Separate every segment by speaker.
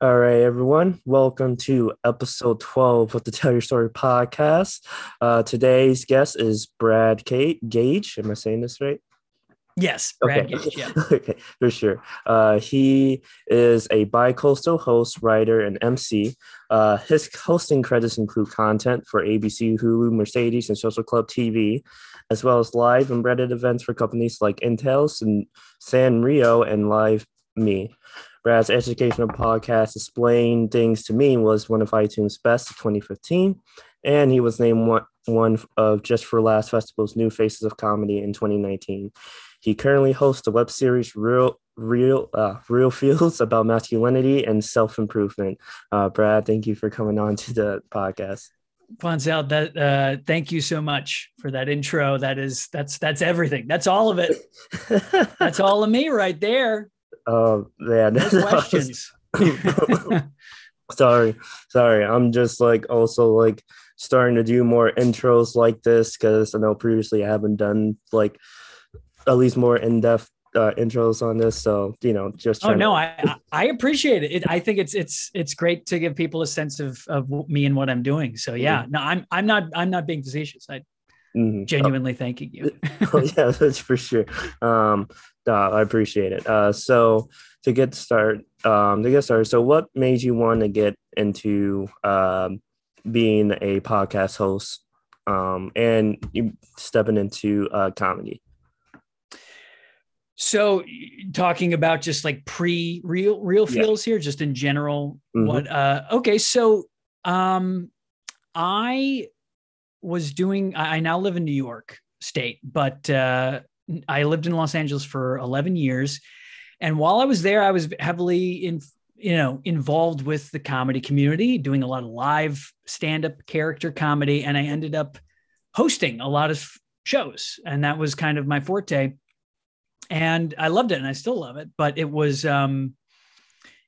Speaker 1: All right, everyone. Welcome to episode 12 of the Tell Your Story podcast. Uh, today's guest is Brad Kate Gage. Am I saying this right?
Speaker 2: Yes, Brad okay. Gage. Yeah.
Speaker 1: okay, for sure. Uh, he is a bi-coastal host, writer, and MC. Uh, his hosting credits include content for ABC, Hulu, Mercedes, and Social Club TV, as well as live and Reddit events for companies like Intel and Sanrio and Live Me. Brad's educational podcast, Explain Things to Me, was one of iTunes' best of 2015, and he was named one, one of Just for Laughs Festival's New Faces of Comedy in 2019. He currently hosts the web series Real Real uh, Real Feels about masculinity and self improvement. Uh, Brad, thank you for coming on to the podcast.
Speaker 2: Fonzel, that uh, thank you so much for that intro. That is that's that's everything. That's all of it. that's all of me right there.
Speaker 1: Oh man,
Speaker 2: questions.
Speaker 1: sorry, sorry. I'm just like also like starting to do more intros like this because I know previously I haven't done like at least more in depth uh, intros on this. So you know, just
Speaker 2: oh no, to- I I appreciate it. it. I think it's it's it's great to give people a sense of of me and what I'm doing. So yeah, mm-hmm. no, I'm I'm not I'm not being facetious. I mm-hmm. genuinely oh. thanking you.
Speaker 1: oh, yeah, that's for sure. Um, uh, I appreciate it. Uh, so to get started, um, to get started, so what made you want to get into um, being a podcast host um, and stepping into uh, comedy?
Speaker 2: So talking about just like pre real real feels yeah. here, just in general. Mm-hmm. What uh okay, so um I was doing I now live in New York State, but uh I lived in Los Angeles for 11 years. And while I was there, I was heavily in, you know, involved with the comedy community, doing a lot of live stand-up character comedy. And I ended up hosting a lot of shows. And that was kind of my forte. And I loved it and I still love it. But it was um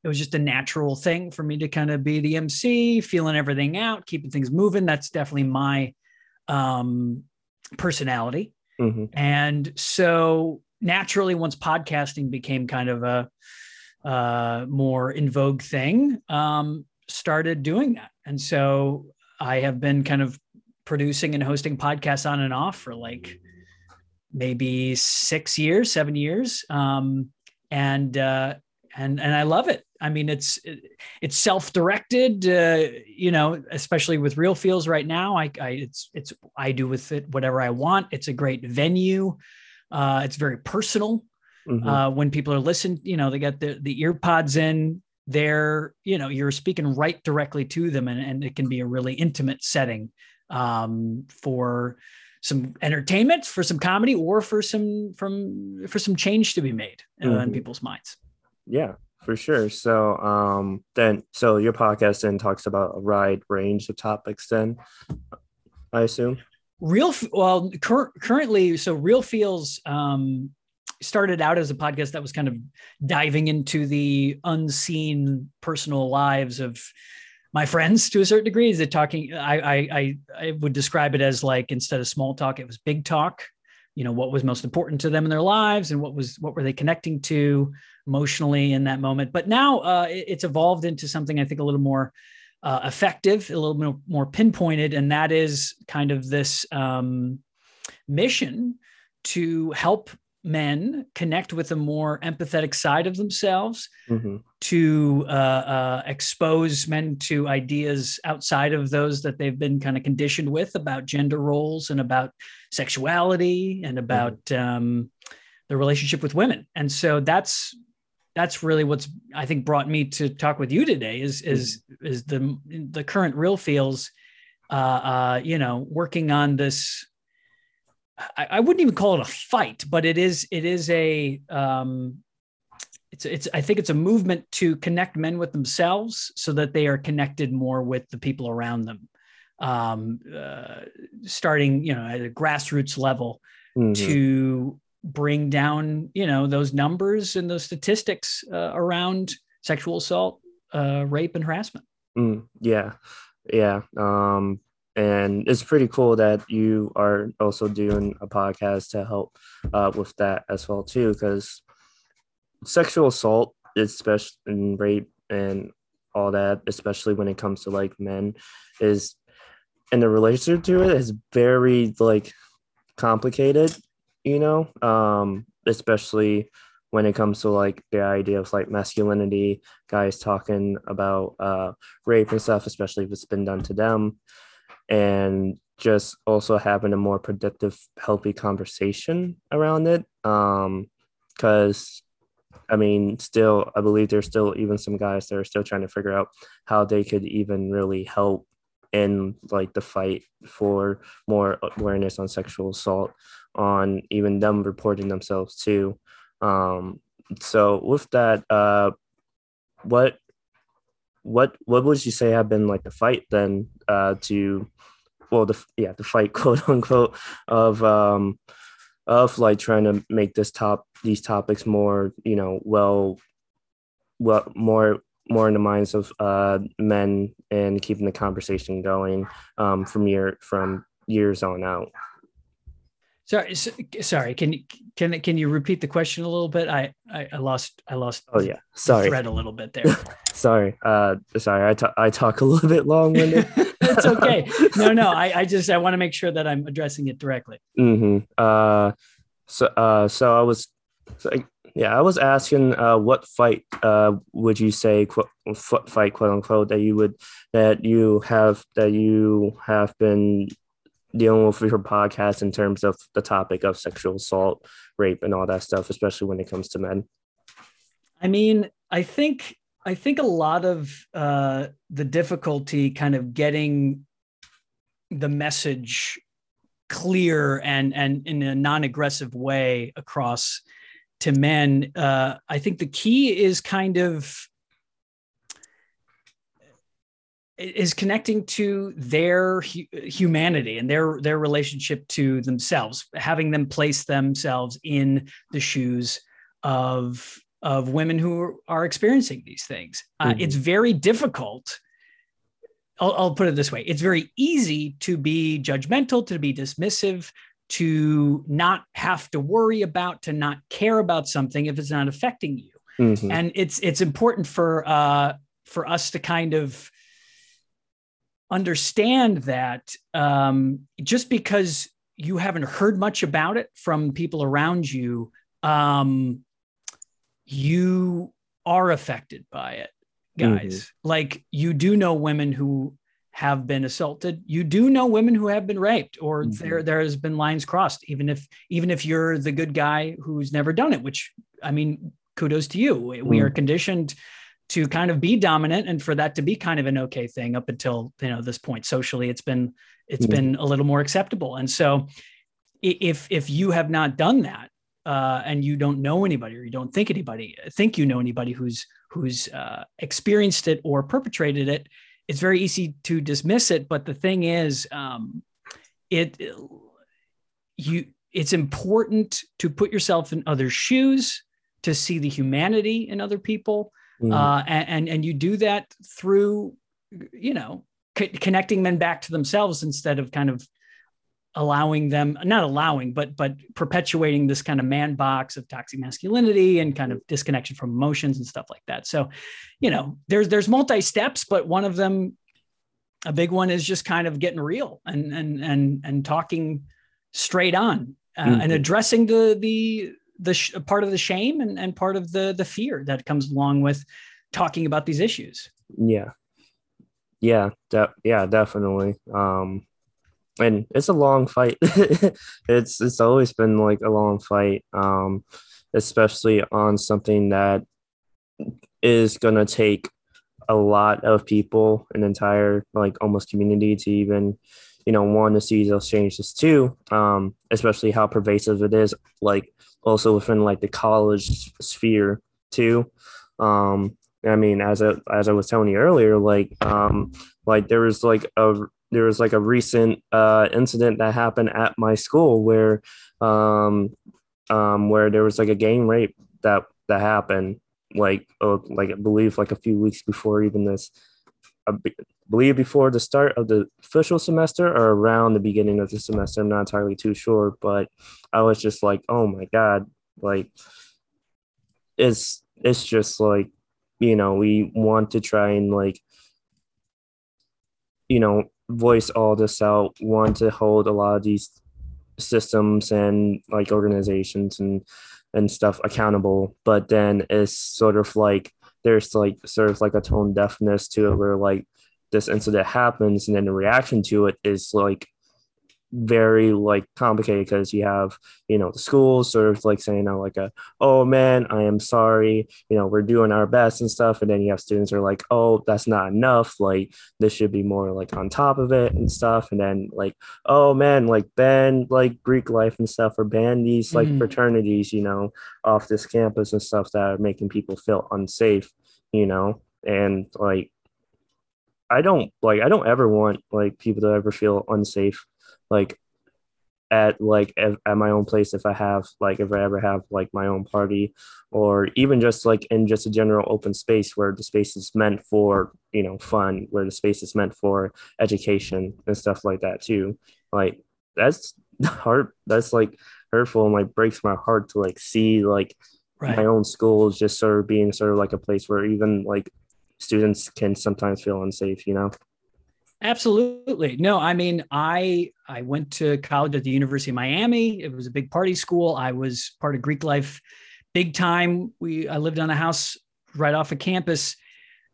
Speaker 2: it was just a natural thing for me to kind of be the MC, feeling everything out, keeping things moving. That's definitely my um personality. Mm-hmm. And so naturally, once podcasting became kind of a uh, more in vogue thing, um, started doing that. And so I have been kind of producing and hosting podcasts on and off for like maybe six years, seven years. Um, and uh, and and I love it. I mean, it's it's self-directed, uh, you know, especially with Real Feels right now. I, I it's it's I do with it whatever I want. It's a great venue. Uh, it's very personal. Mm-hmm. Uh, when people are listening, you know, they get the the ear pods in. They're you know you're speaking right directly to them, and, and it can be a really intimate setting um, for some entertainment, for some comedy, or for some from for some change to be made uh, mm-hmm. in people's minds.
Speaker 1: Yeah, for sure. So um then so your podcast then talks about a wide range of topics then I assume.
Speaker 2: Real well cur- currently so Real Feels um started out as a podcast that was kind of diving into the unseen personal lives of my friends to a certain degree. Is it talking? I, I I I would describe it as like instead of small talk, it was big talk. You know what was most important to them in their lives, and what was what were they connecting to emotionally in that moment. But now uh, it's evolved into something I think a little more uh, effective, a little bit more pinpointed, and that is kind of this um, mission to help men connect with a more empathetic side of themselves mm-hmm. to uh, uh, expose men to ideas outside of those that they've been kind of conditioned with about gender roles and about sexuality and about mm-hmm. um, the relationship with women and so that's that's really what's I think brought me to talk with you today is is mm-hmm. is the the current real feels uh, uh, you know working on this I, I, wouldn't even call it a fight but it is it is a um, it's it's I think it's a movement to connect men with themselves so that they are connected more with the people around them um, uh, starting you know at a grassroots level mm-hmm. to bring down you know those numbers and those statistics uh, around sexual assault uh, rape and harassment.
Speaker 1: Mm, yeah yeah um, and it's pretty cool that you are also doing a podcast to help uh, with that as well too because sexual assault especially in rape and all that, especially when it comes to like men, is and the relationship to it is very like complicated, you know, um, especially when it comes to like the idea of like masculinity, guys talking about uh, rape and stuff, especially if it's been done to them, and just also having a more productive, healthy conversation around it. Um, because I mean, still, I believe there's still even some guys that are still trying to figure out how they could even really help in like the fight for more awareness on sexual assault, on even them reporting themselves too. Um, so with that, uh, what what what would you say have been like the fight then uh, to well the yeah the fight quote unquote of um of like trying to make this top these topics more you know well well more more in the minds of uh, men and keeping the conversation going um, from year from years on out.
Speaker 2: Sorry, sorry. Can you can can you repeat the question a little bit? I I, I lost I lost.
Speaker 1: Oh yeah, sorry.
Speaker 2: Thread a little bit there.
Speaker 1: sorry, uh, sorry. I, t- I talk a little bit long winded.
Speaker 2: it's okay. No, no. I I just I want to make sure that I'm addressing it directly.
Speaker 1: Mm-hmm. Uh, so uh, so I was so yeah, I was asking, uh, what fight uh, would you say, quote, fight, quote unquote, that you would that you have that you have been dealing with for your podcast in terms of the topic of sexual assault, rape, and all that stuff, especially when it comes to men.
Speaker 2: I mean, I think I think a lot of uh, the difficulty kind of getting the message clear and and in a non-aggressive way across to men, uh, I think the key is kind of is connecting to their hu- humanity and their their relationship to themselves, having them place themselves in the shoes of of women who are experiencing these things. Uh, mm-hmm. It's very difficult. I'll, I'll put it this way: it's very easy to be judgmental, to be dismissive, to not have to worry about, to not care about something if it's not affecting you. Mm-hmm. And it's it's important for uh, for us to kind of understand that um, just because you haven't heard much about it from people around you, um, you are affected by it, guys. Mm-hmm. Like you do know women who have been assaulted. You do know women who have been raped, or mm-hmm. there there has been lines crossed. Even if even if you're the good guy who's never done it, which I mean, kudos to you. We, mm-hmm. are mm. conditioned to kind of be dominant, and for that to be kind of an okay thing up until you know this point socially, it's been it's mm-hmm. been a little more acceptable. And so, if if you have not done that, uh, and you don't know anybody or you don't think anybody think you know anybody who's who's uh, experienced it or perpetrated it it's very easy to dismiss it but the thing is um, it you it's important to put yourself in other shoes to see the humanity in other people mm. uh, and, and, and you do that through you know c- connecting men back to themselves instead of kind of allowing them not allowing but but perpetuating this kind of man box of toxic masculinity and kind of disconnection from emotions and stuff like that. So you know there's there's multi steps but one of them a big one is just kind of getting real and and and and talking straight on uh, mm-hmm. and addressing the the the sh- part of the shame and, and part of the the fear that comes along with talking about these issues.
Speaker 1: Yeah. Yeah de- yeah definitely. Um and it's a long fight. it's it's always been like a long fight, um, especially on something that is gonna take a lot of people, an entire like almost community to even, you know, want to see those changes too. Um, especially how pervasive it is, like also within like the college sphere too. Um, I mean, as I, as I was telling you earlier, like um, like there was like a there was like a recent uh, incident that happened at my school where um, um, where there was like a gang rape that that happened like oh, like I believe like a few weeks before even this I believe before the start of the official semester or around the beginning of the semester. I'm not entirely too sure but I was just like oh my god like it's it's just like you know we want to try and like you know voice all this out want to hold a lot of these systems and like organizations and and stuff accountable. But then it's sort of like there's like sort of like a tone deafness to it where like this incident happens and then the reaction to it is like very like complicated because you have you know the schools sort of like saying oh, like a oh man i am sorry you know we're doing our best and stuff and then you have students are like oh that's not enough like this should be more like on top of it and stuff and then like oh man like ban like greek life and stuff or ban these like mm. fraternities you know off this campus and stuff that are making people feel unsafe you know and like I don't like I don't ever want like people to ever feel unsafe like at like at, at my own place if I have like if I ever have like my own party or even just like in just a general open space where the space is meant for you know fun where the space is meant for education and stuff like that too like that's hard that's like hurtful and like breaks my heart to like see like right. my own school just sort of being sort of like a place where even like students can sometimes feel unsafe you know
Speaker 2: Absolutely. No, I mean, I I went to college at the University of Miami. It was a big party school. I was part of Greek life big time. We I lived on a house right off of campus.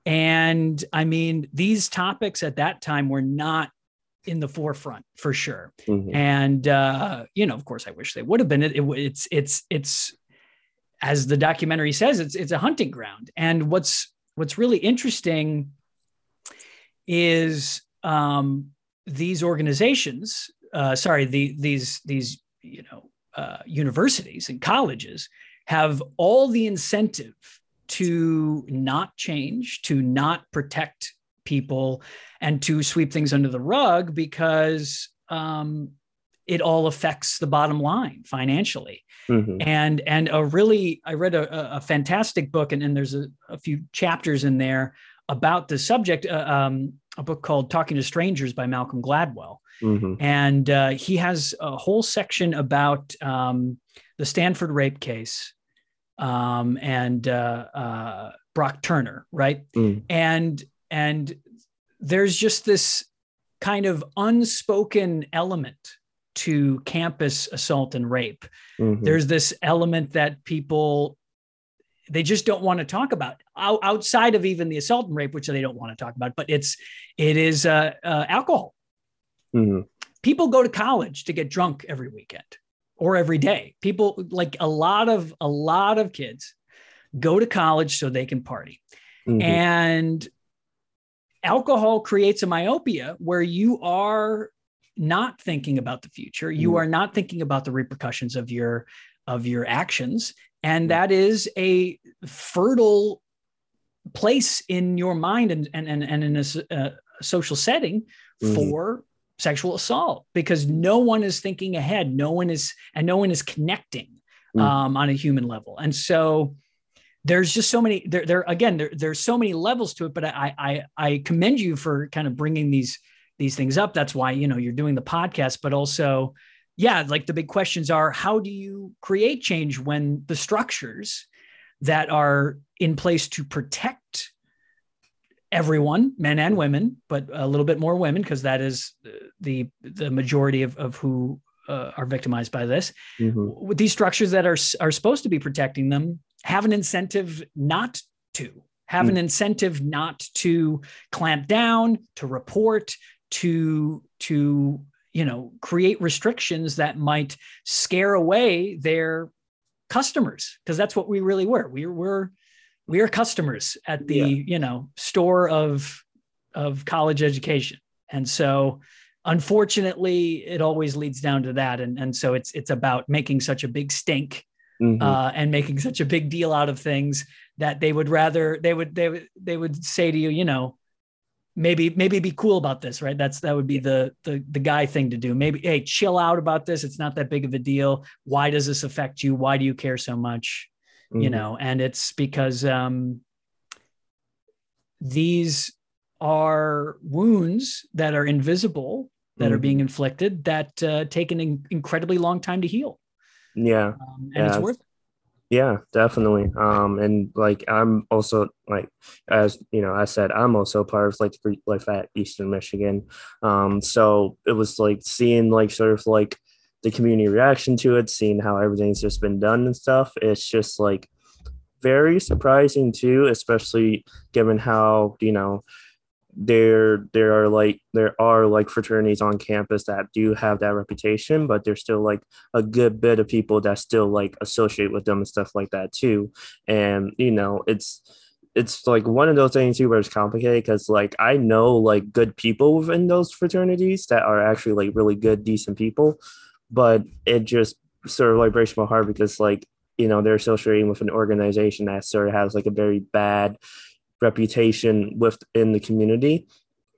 Speaker 2: And I mean, these topics at that time were not in the forefront for sure. Mm-hmm. And uh, you know, of course, I wish they would have been. It, it, it's it's it's as the documentary says, it's it's a hunting ground. And what's what's really interesting is um, these organizations, uh, sorry, the, these these you know uh, universities and colleges have all the incentive to not change, to not protect people, and to sweep things under the rug because um, it all affects the bottom line financially. Mm-hmm. And and a really, I read a, a fantastic book, and, and there's a, a few chapters in there about the subject. Uh, um, a book called Talking to Strangers by Malcolm Gladwell. Mm-hmm. And uh, he has a whole section about um, the Stanford rape case um, and uh, uh, Brock Turner, right? Mm. And and there's just this kind of unspoken element to campus assault and rape. Mm-hmm. There's this element that people they just don't want to talk about outside of even the assault and rape, which they don't want to talk about. But it's it is uh, uh, alcohol. Mm-hmm. People go to college to get drunk every weekend or every day. People like a lot of a lot of kids go to college so they can party, mm-hmm. and alcohol creates a myopia where you are not thinking about the future. You mm-hmm. are not thinking about the repercussions of your of your actions and that is a fertile place in your mind and and and, and in a, a social setting mm-hmm. for sexual assault because no one is thinking ahead no one is and no one is connecting mm-hmm. um, on a human level and so there's just so many there, there again there, there's so many levels to it but I, I i commend you for kind of bringing these these things up that's why you know you're doing the podcast but also yeah, like the big questions are how do you create change when the structures that are in place to protect everyone, men and women, but a little bit more women because that is the the majority of, of who uh, are victimized by this. Mm-hmm. With these structures that are are supposed to be protecting them have an incentive not to have mm. an incentive not to clamp down, to report, to to you know create restrictions that might scare away their customers because that's what we really were we were we are customers at the yeah. you know store of of college education and so unfortunately it always leads down to that and and so it's it's about making such a big stink mm-hmm. uh, and making such a big deal out of things that they would rather they would they would they would say to you you know maybe maybe be cool about this right? That's that would be the the the guy thing to do. Maybe hey chill out about this. It's not that big of a deal. Why does this affect you? Why do you care so much? Mm-hmm. you know and it's because um these are wounds that are invisible that mm-hmm. are being inflicted that uh, take an in- incredibly long time to heal.
Speaker 1: Yeah.
Speaker 2: Um, and yeah. it's worth it
Speaker 1: Yeah, definitely. Um, and like I'm also like as you know, I said I'm also part of like the Greek life at Eastern Michigan. Um, so it was like seeing like sort of like the community reaction to it, seeing how everything's just been done and stuff. It's just like very surprising too, especially given how you know there there are like there are like fraternities on campus that do have that reputation but there's still like a good bit of people that still like associate with them and stuff like that too. And you know it's it's like one of those things too where it's complicated because like I know like good people within those fraternities that are actually like really good, decent people, but it just sort of like breaks my heart because like you know they're associating with an organization that sort of has like a very bad reputation within the community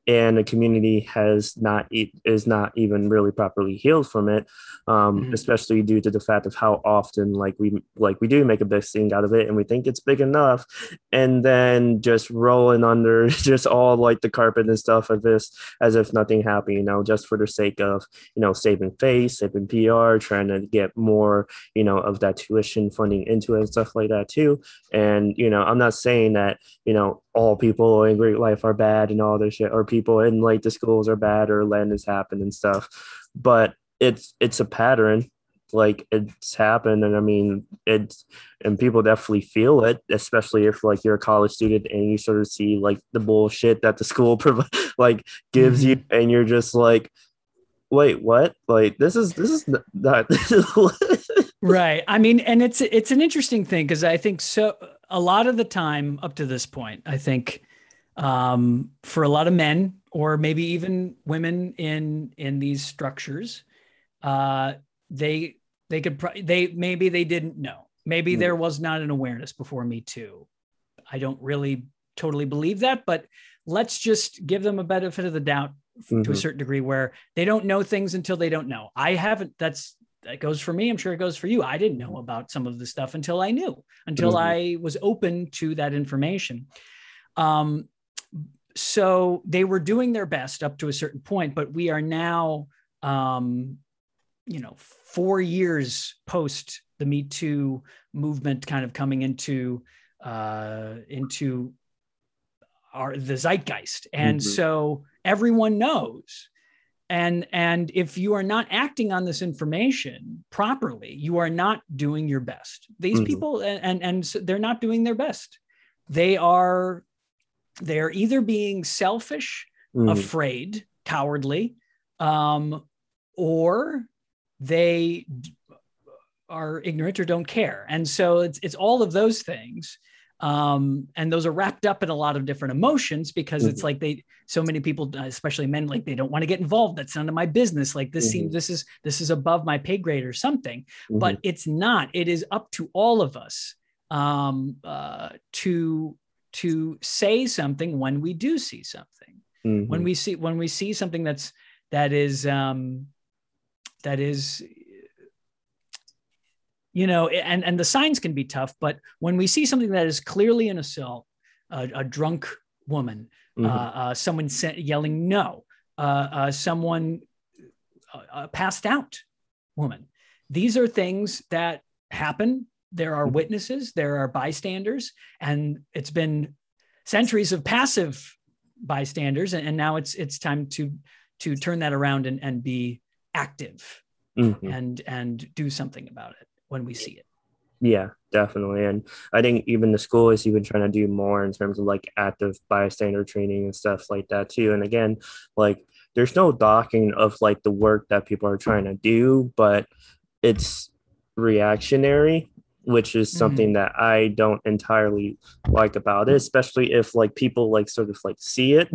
Speaker 1: and the community has not is not even really properly healed from it um, mm-hmm. especially due to the fact of how often like we like we do make a big thing out of it and we think it's big enough and then just rolling under just all like the carpet and stuff of this as if nothing happened you know just for the sake of you know saving face saving pr trying to get more you know of that tuition funding into it and stuff like that too and you know i'm not saying that you know all people in Greek life are bad and all this shit, or people in like the schools are bad or land has happened and stuff. But it's it's a pattern. Like it's happened, and I mean it's and people definitely feel it, especially if like you're a college student and you sort of see like the bullshit that the school prov- like gives mm-hmm. you, and you're just like, wait, what? Like this is this is not
Speaker 2: right. I mean, and it's it's an interesting thing because I think so a lot of the time up to this point, I think um, for a lot of men or maybe even women in in these structures, uh, they they could pro- they maybe they didn't know. Maybe mm. there was not an awareness before Me Too. I don't really totally believe that, but let's just give them a benefit of the doubt mm-hmm. to a mm-hmm. certain degree where they don't know things until they don't know. I haven't that's that goes for me. I'm sure it goes for you. I didn't know about some of the stuff until I knew, until mm-hmm. I was open to that information. Um, so they were doing their best up to a certain point, but we are now, um, you know, four years post the Me Too movement kind of coming into uh, into our the zeitgeist, and mm-hmm. so everyone knows and and if you are not acting on this information properly you are not doing your best these mm-hmm. people and and so they're not doing their best they are they're either being selfish mm-hmm. afraid cowardly um, or they are ignorant or don't care and so it's it's all of those things um, and those are wrapped up in a lot of different emotions because mm-hmm. it's like they so many people especially men like they don't want to get involved that's none of my business like this mm-hmm. seems this is this is above my pay grade or something mm-hmm. but it's not it is up to all of us um, uh, to to say something when we do see something when
Speaker 1: mm-hmm.
Speaker 2: we see when we see something that's that is um, that is you know and and the signs can be tough but when we see something that is clearly an assault a, a drunk woman mm-hmm. uh, uh, someone yelling no uh, uh someone uh, passed out woman these are things that happen there are witnesses there are bystanders and it's been centuries of passive bystanders and, and now it's it's time to to turn that around and, and be active mm-hmm. and and do something about it when we see it.
Speaker 1: Yeah, definitely. And I think even the school is even trying to do more in terms of like active bystander training and stuff like that too. And again, like there's no docking of like the work that people are trying to do, but it's reactionary, which is something mm-hmm. that I don't entirely like about it, especially if like people like sort of like see it,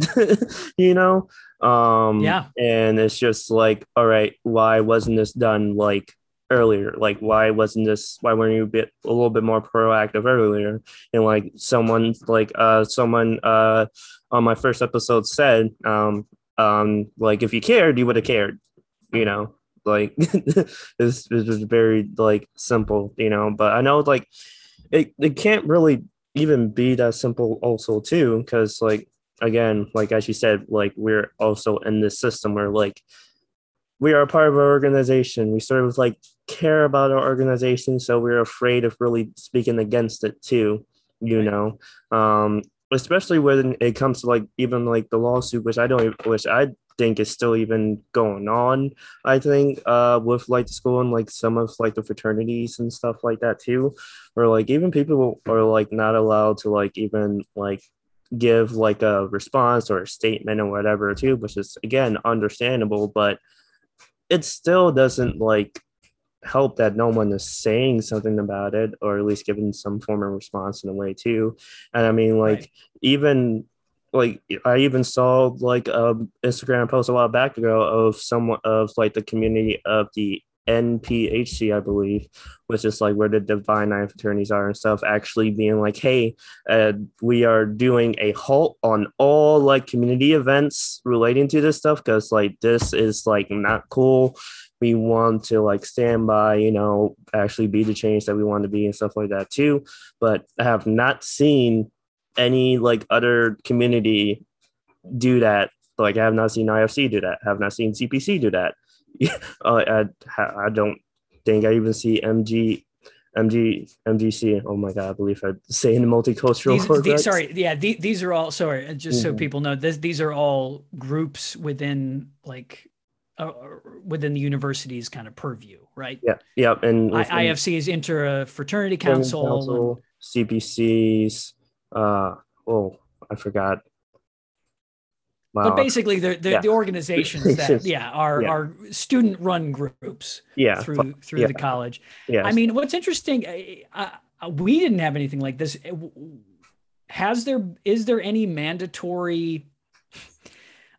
Speaker 1: you know? Um
Speaker 2: yeah.
Speaker 1: And it's just like, all right, why wasn't this done like earlier like why wasn't this why weren't you a bit a little bit more proactive earlier and like someone like uh someone uh on my first episode said um um like if you cared you would have cared you know like this is very like simple you know but i know like it, it can't really even be that simple also too because like again like as you said like we're also in this system where like we are a part of our organization. We sort of like care about our organization, so we're afraid of really speaking against it too. You know, um, especially when it comes to like even like the lawsuit, which I don't, which I think is still even going on. I think uh, with like the school and like some of like the fraternities and stuff like that too, where like even people are like not allowed to like even like give like a response or a statement or whatever too, which is again understandable, but it still doesn't like help that no one is saying something about it or at least giving some form of response in a way too. And I mean like right. even like I even saw like a Instagram post a while back ago of someone of like the community of the NPHC, I believe, which is like where the Divine Nine fraternities are and stuff, actually being like, hey, uh, we are doing a halt on all like community events relating to this stuff because like this is like not cool. We want to like stand by, you know, actually be the change that we want to be and stuff like that too. But I have not seen any like other community do that. Like I have not seen IFC do that. I have not seen CPC do that. uh, I I don't think I even see MG MG MGC. Oh my god, I believe I say in the multicultural.
Speaker 2: These, these, sorry, yeah, these, these are all sorry. Just mm-hmm. so people know, this these are all groups within like uh, within the university's kind of purview, right?
Speaker 1: Yeah, yeah, and
Speaker 2: I, IFC is inter fraternity council, council
Speaker 1: and, CPCs. Uh, oh, I forgot
Speaker 2: Wow. But basically, they're, they're yeah. the organizations that yeah are yeah. are student run groups
Speaker 1: yeah
Speaker 2: through through yeah. the college.
Speaker 1: Yeah.
Speaker 2: I mean, what's interesting, uh, we didn't have anything like this. Has there is there any mandatory?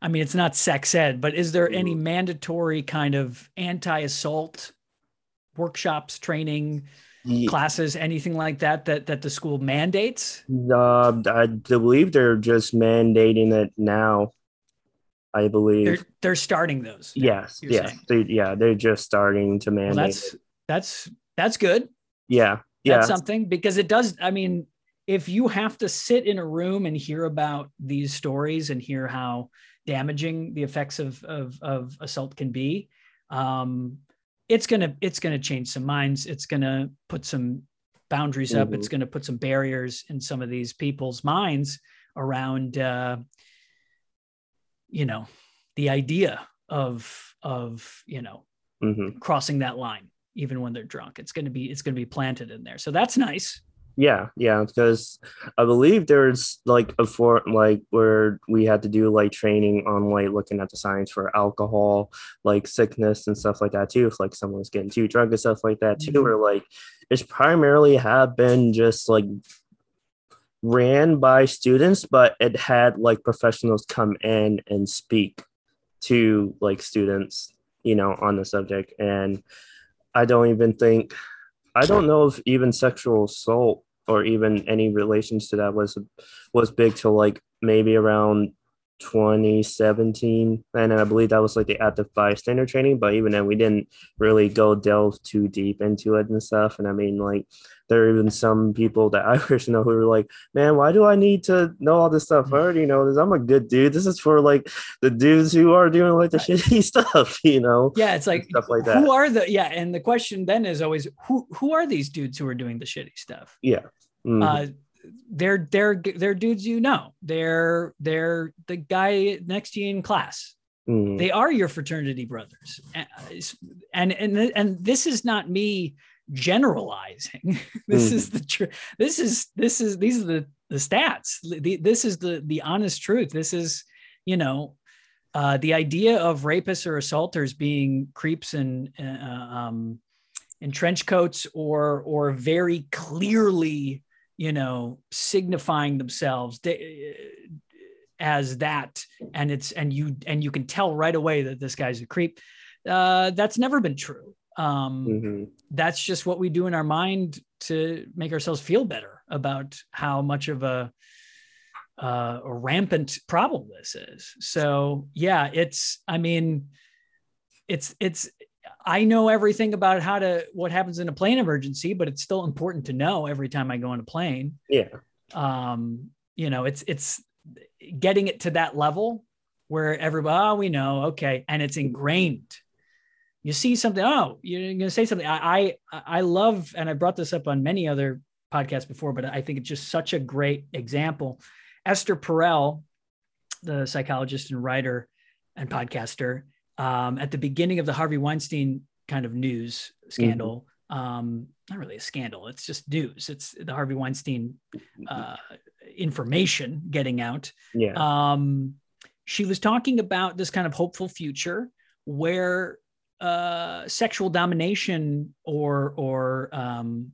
Speaker 2: I mean, it's not sex ed, but is there any mandatory kind of anti-assault workshops, training? Classes, anything like that that that the school mandates?
Speaker 1: Uh, I believe they're just mandating it now. I believe
Speaker 2: they're, they're starting those.
Speaker 1: Yes, yes, they, yeah, they're just starting to mandate.
Speaker 2: Well, that's that's that's good.
Speaker 1: Yeah, yeah,
Speaker 2: that's something because it does. I mean, if you have to sit in a room and hear about these stories and hear how damaging the effects of of, of assault can be, um, it's gonna it's gonna change some minds. It's gonna put some boundaries up. Mm-hmm. It's gonna put some barriers in some of these people's minds around. Uh, you know the idea of of you know mm-hmm. crossing that line even when they're drunk it's going to be it's going to be planted in there so that's nice
Speaker 1: yeah yeah because i believe there's like a for like where we had to do like training on like looking at the signs for alcohol like sickness and stuff like that too if like someone's getting too drunk and stuff like that too mm-hmm. or like it's primarily have been just like ran by students, but it had like professionals come in and speak to like students, you know, on the subject. And I don't even think, I don't know if even sexual assault or even any relations to that was was big till like maybe around 2017 and i believe that was like the active bystander training but even then we didn't really go delve too deep into it and stuff. And i mean like there are even some people that i personally know who are like man why do i need to know all this stuff? I already know this. I'm a good dude. This is for like the dudes who are doing like the shitty stuff you know?
Speaker 2: Yeah it's like stuff like that. who are the yeah and the question then is always who who are these dudes who are doing the shitty stuff?
Speaker 1: Yeah.
Speaker 2: Mm-hmm. uh they're they're they're dudes you know. They're they're the guy next to you in class. Mm. They are your fraternity brothers, and and and this is not me generalizing. this mm. is the truth. This is this is these are the the stats. The, this is the the honest truth. This is you know uh, the idea of rapists or assaulters being creeps and uh, um, in trench coats or or very clearly you know, signifying themselves as that, and it's and you and you can tell right away that this guy's a creep. Uh, that's never been true. Um, mm-hmm. That's just what we do in our mind to make ourselves feel better about how much of a uh, a rampant problem this is. So yeah, it's. I mean, it's it's I know everything about how to what happens in a plane emergency, but it's still important to know every time I go on a plane.
Speaker 1: Yeah.
Speaker 2: Um, you know, it's it's getting it to that level where everybody, oh, we know, okay, and it's ingrained. You see something oh you're going to say something. I, I i love and i brought this up on many other podcasts before but i think it's just such a great example. Esther perel the psychologist and writer and podcaster um, at the beginning of the harvey weinstein kind of news scandal mm-hmm. um, not really a scandal it's just news. It's the harvey weinstein uh, information getting out.
Speaker 1: Yeah.
Speaker 2: Um, she was talking about this kind of hopeful future where uh, sexual domination or or um,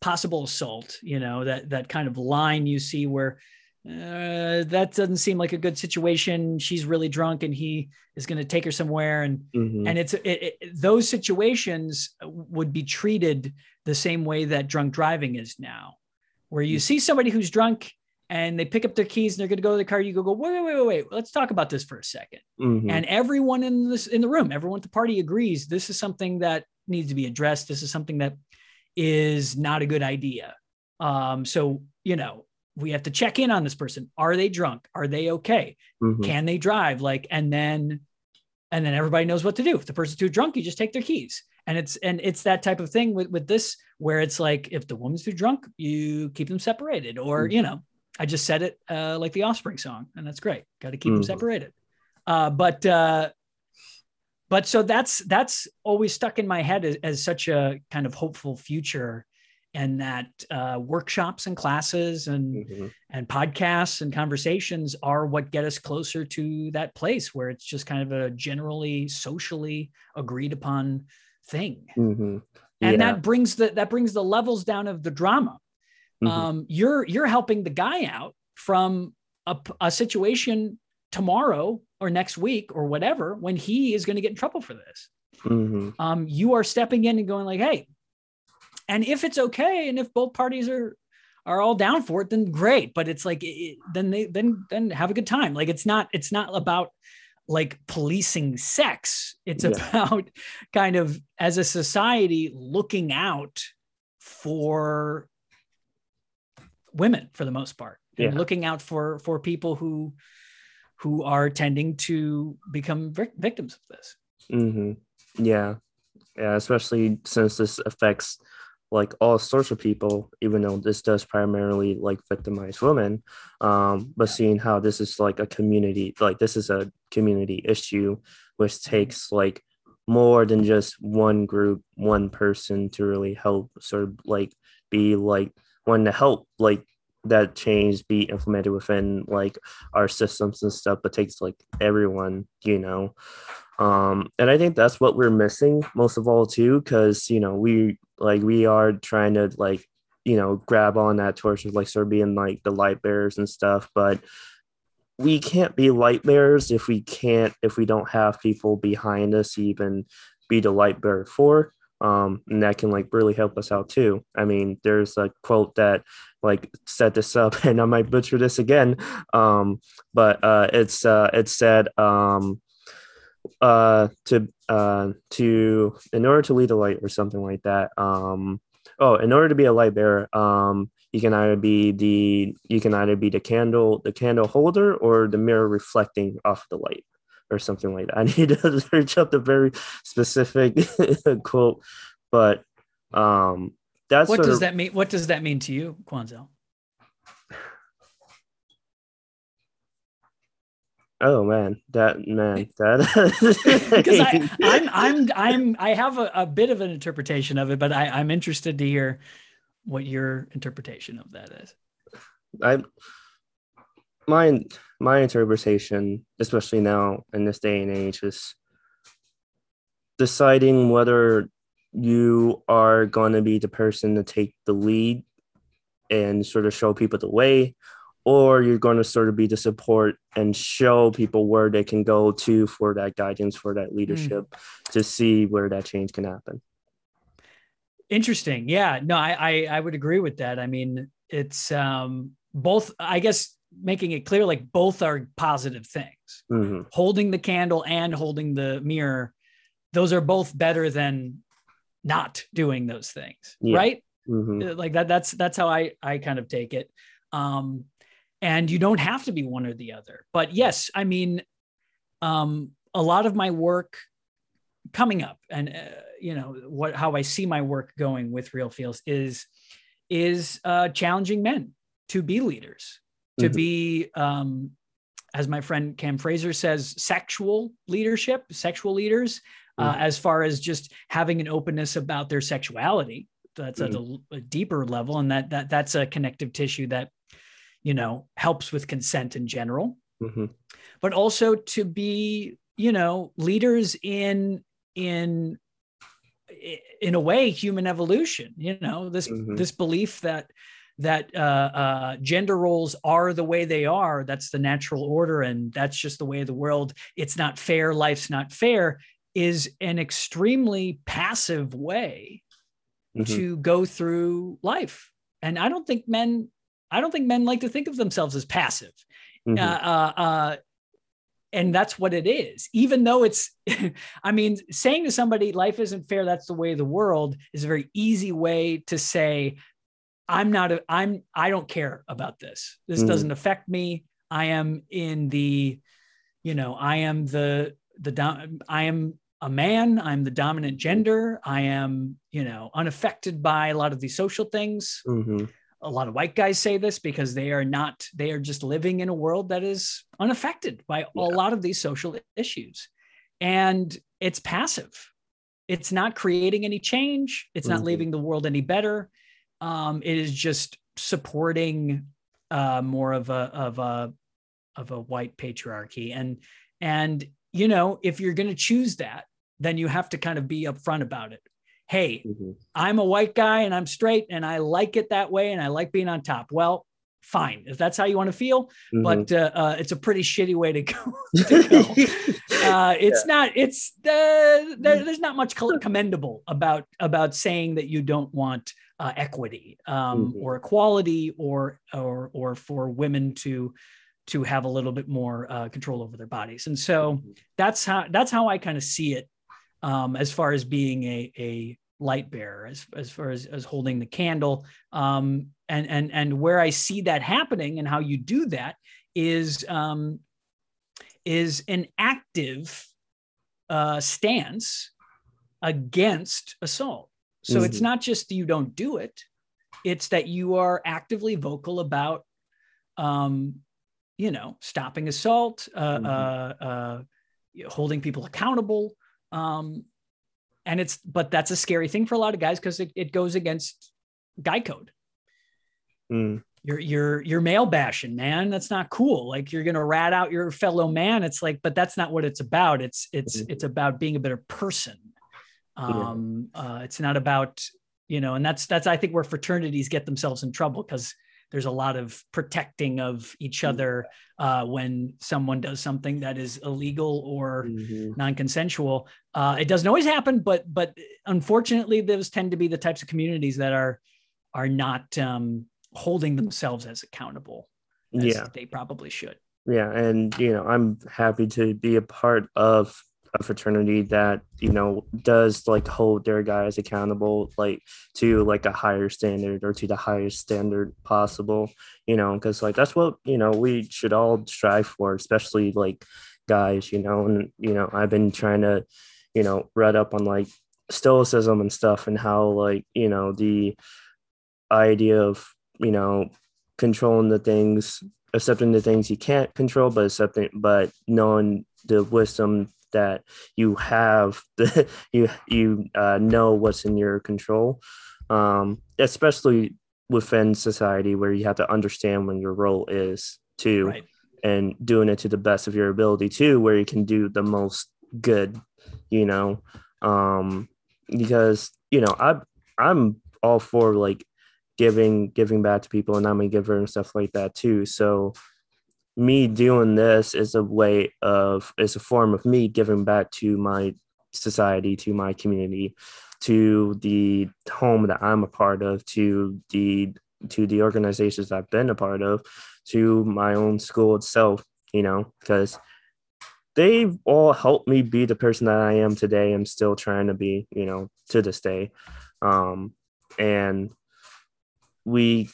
Speaker 2: possible assault, you know, that that kind of line you see where uh, that doesn't seem like a good situation. She's really drunk and he is going to take her somewhere, and mm-hmm. and it's it, it, those situations would be treated the same way that drunk driving is now, where you mm. see somebody who's drunk and they pick up their keys and they're going to go to the car. You go, go, wait, wait, wait, wait. Let's talk about this for a 2nd mm-hmm. And everyone in this in the room, everyone at the party agrees this is something that needs to be addressed. This is something that is not a good idea. Um, so you know, we have to check in on this person. Are they drunk? Are they okay? Mm-hmm. Can they drive? Like, and then and then everybody knows what to do. If the person's too drunk, you just take their keys. And it's and it's that type of thing with with this where it's like if the woman's too drunk, you keep them separated, or mm-hmm. you know, I just said it uh, like the Offspring song, and that's great. Got to keep mm. them separated. Uh, but uh, but so that's that's always stuck in my head as, as such a kind of hopeful future, and that uh, workshops and classes and mm-hmm. and podcasts and conversations are what get us closer to that place where it's just kind of a generally socially agreed upon thing. Mm-hmm. Yeah. And that brings the that brings the levels down of the drama Mm-hmm. Um, you're you're helping the guy out from a, a situation tomorrow or next week or whatever when he is going to get in trouble for this. Mm-hmm. Um, you are stepping in and going like, hey, and if it's okay, and if both parties are are all down for it, then great. But it's like it, then they then then have a good time. Like it's not it's not about like policing sex. It's yeah. about kind of as a society looking out for women for the most part and yeah. looking out for for people who who are tending to become victims of this
Speaker 1: mm-hmm. yeah yeah especially since this affects like all sorts of people even though this does primarily like victimize women um but seeing how this is like a community like this is a community issue which mm-hmm. takes like more than just one group one person to really help sort of like be like when to help like that change be implemented within like our systems and stuff, but takes like everyone, you know. Um, and I think that's what we're missing most of all too, because you know, we like we are trying to like, you know, grab on that torch of like sort of being like the light bearers and stuff, but we can't be light bearers if we can't if we don't have people behind us even be the light bearer for um, and that can like really help us out too. I mean, there's a quote that like set this up, and I might butcher this again, um, but uh, it's uh, it said um, uh, to uh, to in order to lead a light or something like that. Um, oh, in order to be a light bearer, um, you can either be the you can either be the candle the candle holder or the mirror reflecting off the light or something like that. I need to search up the very specific quote, but um, that's
Speaker 2: what does of, that mean. What does that mean to you, Quanzel?
Speaker 1: Oh man, that man, that
Speaker 2: because I, I'm I'm I'm I have a, a, bit of an interpretation of it, but I, I'm interested to hear what your interpretation of that is.
Speaker 1: I my my interpretation, especially now in this day and age, is deciding whether you are going to be the person to take the lead and sort of show people the way, or you're going to sort of be the support and show people where they can go to for that guidance, for that leadership, mm. to see where that change can happen.
Speaker 2: Interesting. Yeah. No, I, I I would agree with that. I mean, it's um both. I guess making it clear like both are positive things. Mm-hmm. Holding the candle and holding the mirror, those are both better than not doing those things, yeah. right? Mm-hmm. Uh, like that. That's that's how I I kind of take it. Um, and you don't have to be one or the other. But yes, I mean, um, a lot of my work coming up and uh, you know what how i see my work going with real feels is is uh, challenging men to be leaders to mm-hmm. be um, as my friend cam fraser says sexual leadership sexual leaders uh, mm-hmm. as far as just having an openness about their sexuality that's mm-hmm. at a, a, deeper level and that that that's a connective tissue that you know helps with consent in general mm-hmm. but also to be you know leaders in in in a way human evolution you know this mm-hmm. this belief that that uh, uh, gender roles are the way they are that's the natural order and that's just the way of the world it's not fair life's not fair is an extremely passive way mm-hmm. to go through life. And I don't think men, I don't think men like to think of themselves as passive. Mm-hmm. Uh, uh, uh, and that's what it is. Even though it's, I mean, saying to somebody, life isn't fair, that's the way of the world, is a very easy way to say, I'm not, a, I'm, I don't care about this. This mm-hmm. doesn't affect me. I am in the, you know, I am the, the, I am a man i'm the dominant gender i am you know unaffected by a lot of these social things mm-hmm. a lot of white guys say this because they are not they are just living in a world that is unaffected by yeah. a lot of these social issues and it's passive it's not creating any change it's mm-hmm. not leaving the world any better um, it is just supporting uh, more of a of a of a white patriarchy and and you know, if you're going to choose that, then you have to kind of be upfront about it. Hey, mm-hmm. I'm a white guy and I'm straight and I like it that way and I like being on top. Well, fine if that's how you want to feel mm-hmm. but uh, uh, it's a pretty shitty way to go, to go. uh, it's yeah. not it's uh, there, there's not much commendable about about saying that you don't want uh, equity um, mm-hmm. or equality or or or for women to to have a little bit more uh, control over their bodies. And so mm-hmm. that's how that's how I kind of see it um, as far as being a, a light bearer, as, as far as, as holding the candle. Um, and, and, and where I see that happening and how you do that is, um, is an active uh, stance against assault. So mm-hmm. it's not just you don't do it, it's that you are actively vocal about um, you know, stopping assault, uh, mm-hmm. uh, uh, holding people accountable. Um, and it's, but that's a scary thing for a lot of guys because it, it goes against guy code. Mm. You're, you're, you're male bashing, man. That's not cool. Like you're going to rat out your fellow man. It's like, but that's not what it's about. It's, it's, mm-hmm. it's about being a better person. Um, yeah. uh, it's not about, you know, and that's, that's, I think where fraternities get themselves in trouble because there's a lot of protecting of each mm. other uh, when someone does something that is illegal or mm-hmm. non-consensual. Uh, it doesn't always happen, but but unfortunately, those tend to be the types of communities that are are not um, holding themselves as accountable. As yeah, they probably should.
Speaker 1: Yeah, and you know, I'm happy to be a part of a fraternity that you know does like hold their guys accountable like to like a higher standard or to the highest standard possible you know because like that's what you know we should all strive for especially like guys you know and you know i've been trying to you know read up on like stoicism and stuff and how like you know the idea of you know controlling the things accepting the things you can't control but accepting but knowing the wisdom that you have the you you uh, know what's in your control um, especially within society where you have to understand when your role is too right. and doing it to the best of your ability too where you can do the most good you know um because you know i i'm all for like giving giving back to people and i'm a giver and stuff like that too. So me doing this is a way of is a form of me giving back to my society to my community to the home that i'm a part of to the to the organizations i've been a part of to my own school itself you know because they've all helped me be the person that i am today i'm still trying to be you know to this day. Um and we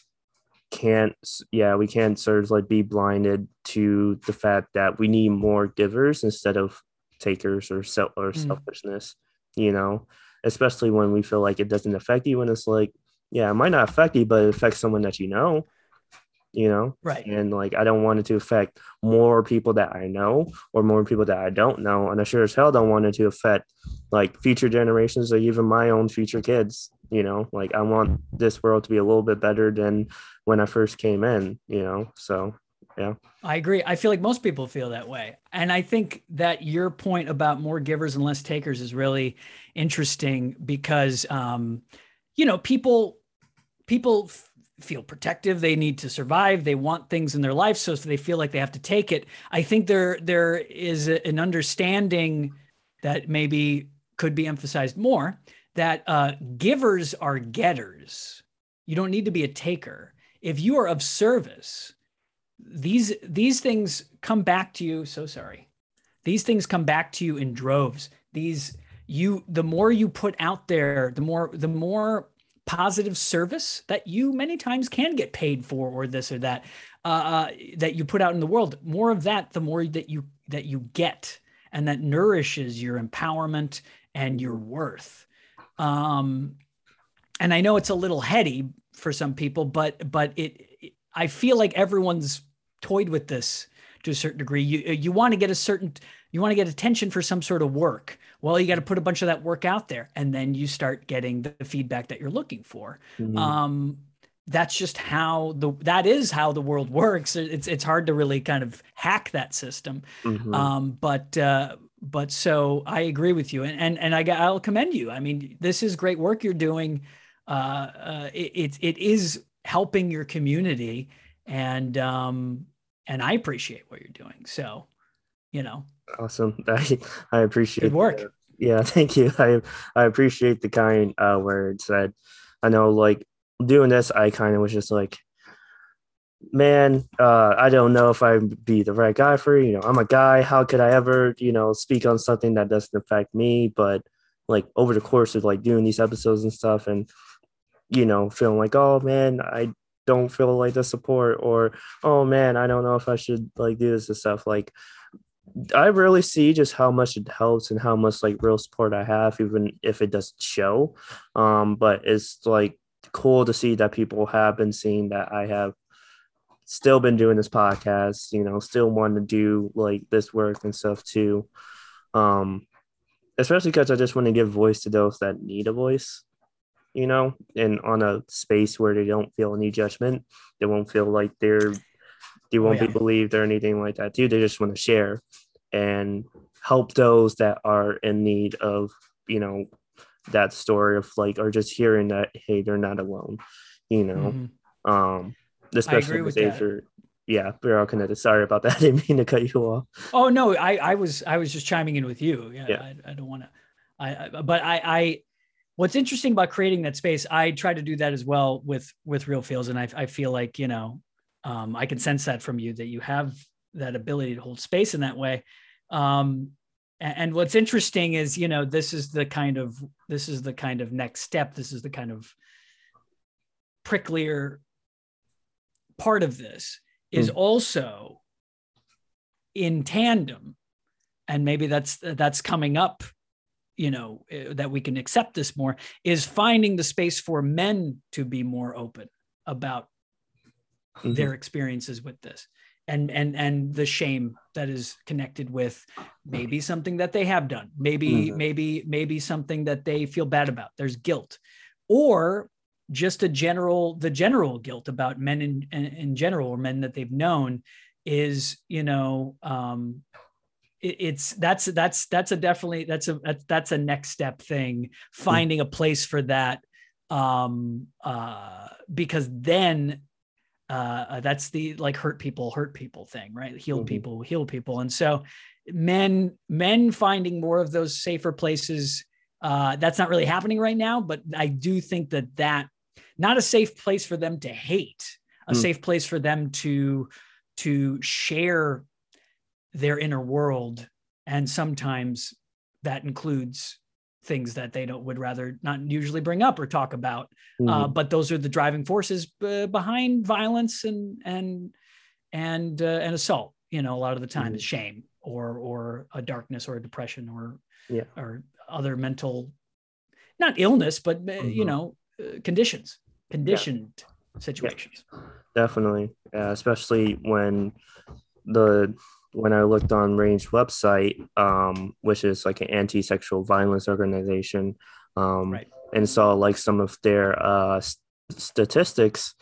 Speaker 1: can't yeah we can't sort of like be blinded to the fact that we need more givers instead of takers or self or mm. selfishness you know, especially when we feel like it doesn't affect you. And it's like, yeah, it might not affect you, but it affects someone that you know, you know?
Speaker 2: Right.
Speaker 1: And like, I don't want it to affect more people that I know or more people that I don't know. And I sure as hell don't want it to affect like future generations or even my own future kids, you know? Like, I want this world to be a little bit better than when I first came in, you know? So, yeah.
Speaker 2: I agree. I feel like most people feel that way. And I think that your point about more givers and less takers is really interesting because, um, you know, people, people feel protective. They need to survive. They want things in their life so they feel like they have to take it. I think there there is an understanding that maybe could be emphasized more that uh, givers are getters. You don't need to be a taker. If you are of service these these things come back to you so sorry. These things come back to you in droves. These you the more you put out there the more the more positive service that you many times can get paid for or this or that uh, uh, that you put out in the world. More of that the more that you that you get and that nourishes your empowerment and your worth. Um, and i know it's a little heady for some people but but it, it i feel like everyone's toyed with this to a certain degree. You you want to get a certain you want to get attention for some sort of work well you got to put a bunch of that work out there and then you start getting the feedback that you're looking for. Mm-hmm. um, that's just how the that is how the world works. It's it's hard to really kind of hack that system. Mm-hmm. um, but uh, but so i agree with you and and, and i i'll commend you. I mean this is great work you're doing. Uh, uh, it, it, it is helping your community and um and i appreciate what you're doing. So you know
Speaker 1: Awesome. I, I appreciate
Speaker 2: good work. The,
Speaker 1: yeah, thank you. I I appreciate the kind uh, words. that I know, like doing this, I kind of was just like, man, uh, I don't know if I'd be the right guy for you. know, I'm a guy. How could I ever, you know, speak on something that doesn't affect me? But like over the course of like doing these episodes and stuff, and you know, feeling like, oh man, I don't feel like the support, or oh man, I don't know if I should like do this and stuff. Like I really see just how much it helps and how much like real support I have, even if it doesn't show. Um, but it's like cool to see that people have been seeing that I have still been doing this podcast, you know, still want to do like this work and stuff too. Um, especially because I just want to give voice to those that need a voice, you know, and on a space where they don't feel any judgment, they won't feel like they're they won't oh, yeah. be believed or anything like that too. They just want to share and help those that are in need of, you know, that story of like, or just hearing that, hey, they're not alone, you know. Mm-hmm. Um, especially with Asia. Yeah, we're all connected. Sorry about that. I didn't mean to cut you off.
Speaker 2: Oh no, I, I was I was just chiming in with you. Yeah, yeah. I, I don't want to. I, I but I I what's interesting about creating that space i try to do that as well with with real feels and i, I feel like you know um, I can sense that from you that you have that ability to hold space in that way. Um, and, and what's interesting is, you know, this is the kind of this is the kind of next step. This is the kind of pricklier part of this is mm. also in tandem and maybe that's that's coming up you know eh, that we can accept this more is finding the space for men to be more open about mm-hmm. their experiences with this and and and the shame that is connected with maybe something that they have done maybe mm-hmm. maybe maybe something that they feel bad about there's guilt or just a general the general guilt about men in in, in general or men that they've known is you know um it, it's that's that's that's a definitely that's a that's, that's a next step thing mm-hmm. finding a place for that um uh because then uh, uh, that's the like hurt people hurt people thing right heal mm-hmm. people heal people and so men men finding more of those safer places uh, that's not really happening right now but i do think that that not a safe place for them to hate a mm. safe place for them to to share their inner world and sometimes that includes things that they don't would rather not usually bring up or talk about. Uh, mm-hmm. Uh, but those are the driving forces b- behind violence and and and uh, and assault. you know a lot of the time mm-hmm. is shame or or a darkness or a depression or
Speaker 1: yeah
Speaker 2: or other mental not illness but uh, mm-hmm. you know uh, conditions conditioned yeah. situations
Speaker 1: yeah, definitely uh, especially when the when i looked on RAINN's website um, which is like an anti-sexual violence organization um, right. and saw like some of their uh, st- statistics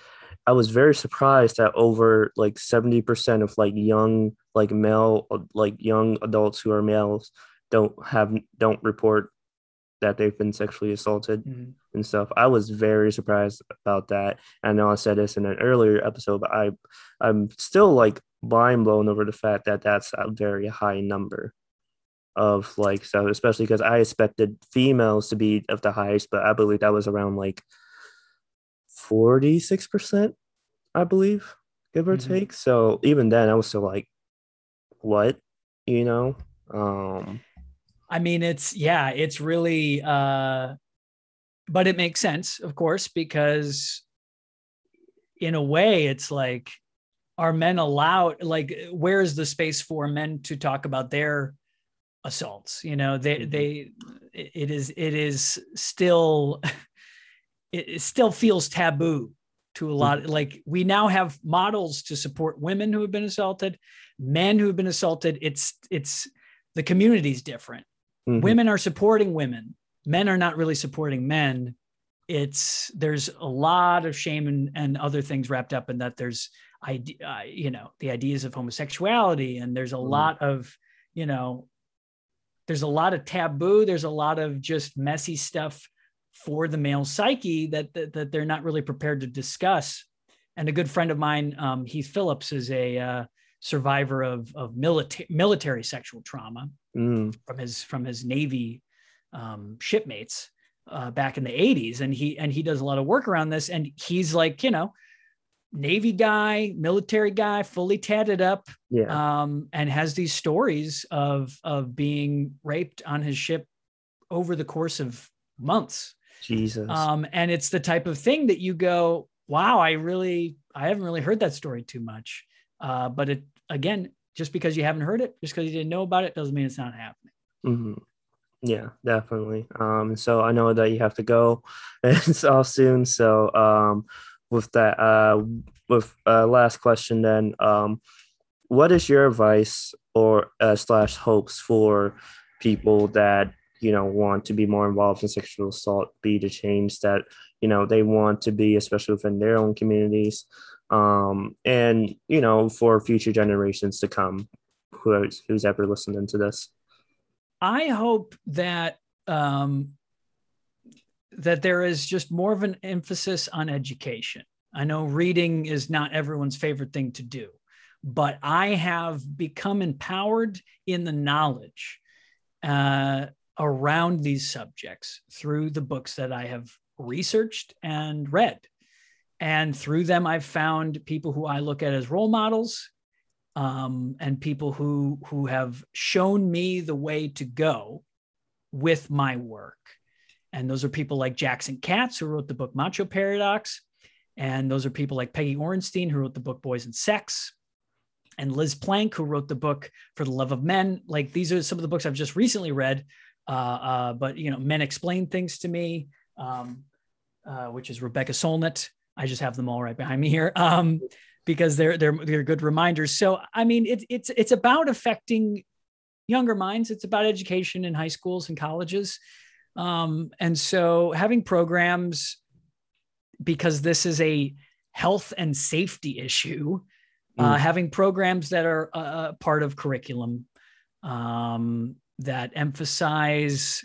Speaker 1: I was very surprised that over like 70% of like young, like male, like young adults who are males don't have, don't report that they've been sexually assaulted mm-hmm. and stuff. I was very surprised about that. And I know I said this in an earlier episode, but I, I'm still like mind blown over the fact that that's a very high number of like so especially because i expected females to be of the highest but i believe that was around like 46%, I believe, give or mm-hmm. take. So even then, I was still like, what? You know? Um,
Speaker 2: I mean, it's, yeah, it's really, uh, but it makes sense, of course, because in a way, it's like, are men allowed, like, where's the space for men to talk about their assaults? You know, they, mm-hmm. they, it is, it is still, it, still feels taboo to a lot mm-hmm. like we now have models to support women who have been assaulted men who have been assaulted it's it's the community's different mm-hmm. women are supporting women men are not really supporting men it's there's a lot of shame and, and other things wrapped up in that there's idea uh, you know the ideas of homosexuality and there's a mm-hmm. lot of you know there's a lot of taboo there's a lot of just messy stuff for the male psyche that, that, that they're not really prepared to discuss. And a good friend of mine, um, Heath Phillips, is a uh, survivor of of military military sexual trauma mm. from his from his Navy um, shipmates uh, back in the 80s, and he and he does a lot of work around this. And he's like, you know, Navy guy, military guy, fully tatted up,
Speaker 1: yeah.
Speaker 2: um, and has these stories of of being raped on his ship over the course of months
Speaker 1: Jesus.
Speaker 2: Um, and it's the type of thing that you go, wow, I really, I haven't really heard that story too much. Uh, but it, again, just because you haven't heard it, just because you didn't know about it, doesn't mean it's not happening.
Speaker 1: Mm-hmm. Yeah, definitely. Um, so I know that you have to go it's all soon. So um, with that, uh, with uh, last question, then, um, what is your advice or uh, slash hopes for people that you know want to be more involved in sexual assault be the change that you know they want to be especially within their own communities um, and you know for future generations to come who's who's ever listening to this?
Speaker 2: I hope that um, that there is just more of an emphasis on education i know reading is not everyone's favorite thing to do but i have become empowered in the knowledge uh, around these subjects through the books that I have researched and read. And through them, I've found people who I look at as role models um, and people who, who have shown me the way to go with my work. And those are people like Jackson Katz, who wrote the book Macho Paradox. And those are people like Peggy Orenstein, who wrote the book Boys and Sex. And Liz Plank, who wrote the book For the Love of Men. Like these are some of the books I've just recently read uh, uh, but you know, men explain things to me, um, uh, which is Rebecca Solnit. I just have them all right behind me here um, because they're they're they're good reminders. So I mean, it's it's it's about affecting younger minds. It's about education in high schools and colleges, um, and so having programs because this is a health and safety issue. Uh, mm. having programs that are a part of curriculum um, that emphasize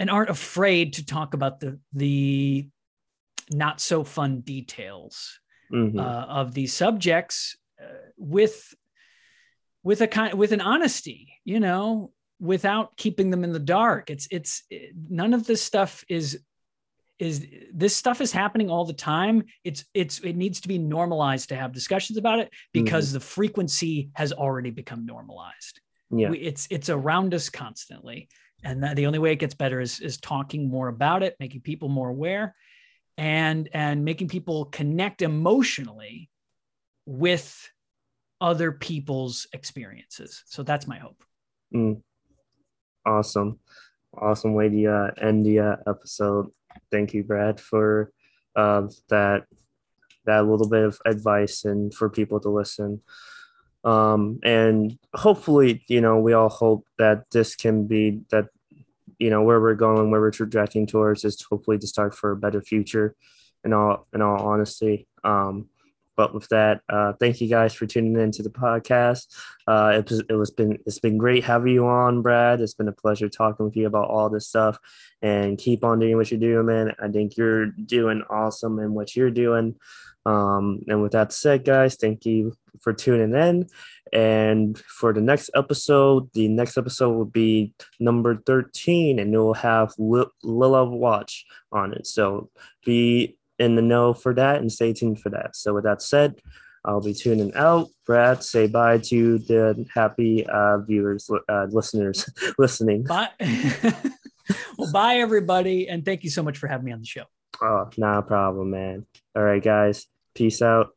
Speaker 2: and aren't afraid to talk about the the not so fun details mm-hmm. uh, of these subjects uh, with with a kind with an honesty you know without keeping them in the dark it's it's it, none of this stuff is is this stuff is happening all the time it's it's it needs to be normalized to have discussions about it because mm-hmm. the frequency has already become normalized
Speaker 1: yeah.
Speaker 2: We, it's it's around us constantly, and that, the only way it gets better is is talking more about it, making people more aware, and and making people connect emotionally with other people's experiences. So that's my hope.
Speaker 1: Mm. Awesome. Awesome way to uh, end the uh, episode. Thank you, Brad, for uh, that that little bit of advice and for people to listen. Um, and hopefully, you know, we all hope that this can be that, you know, where we're going, where we're trajecting towards is hopefully to start for a better future. In all, in all honesty, um, but with that, uh, thank you guys for tuning into the podcast. Uh, it, was, it was been it's been great having you on, Brad. It's been a pleasure talking with you about all this stuff. And keep on doing what you're doing, man. I think you're doing awesome in what you're doing. Um, and with that said, guys, thank you for tuning in. And for the next episode, the next episode will be number 13, and it will have Lila Watch on it. So be in the know for that and stay tuned for that. So with that said, I'll be tuning out. Brad, say bye to the happy uh, viewers, uh, listeners listening.
Speaker 2: Bye. well, bye everybody, and thank you so much for having me on the show.
Speaker 1: Oh, not a problem, man. All right, guys. Peace out.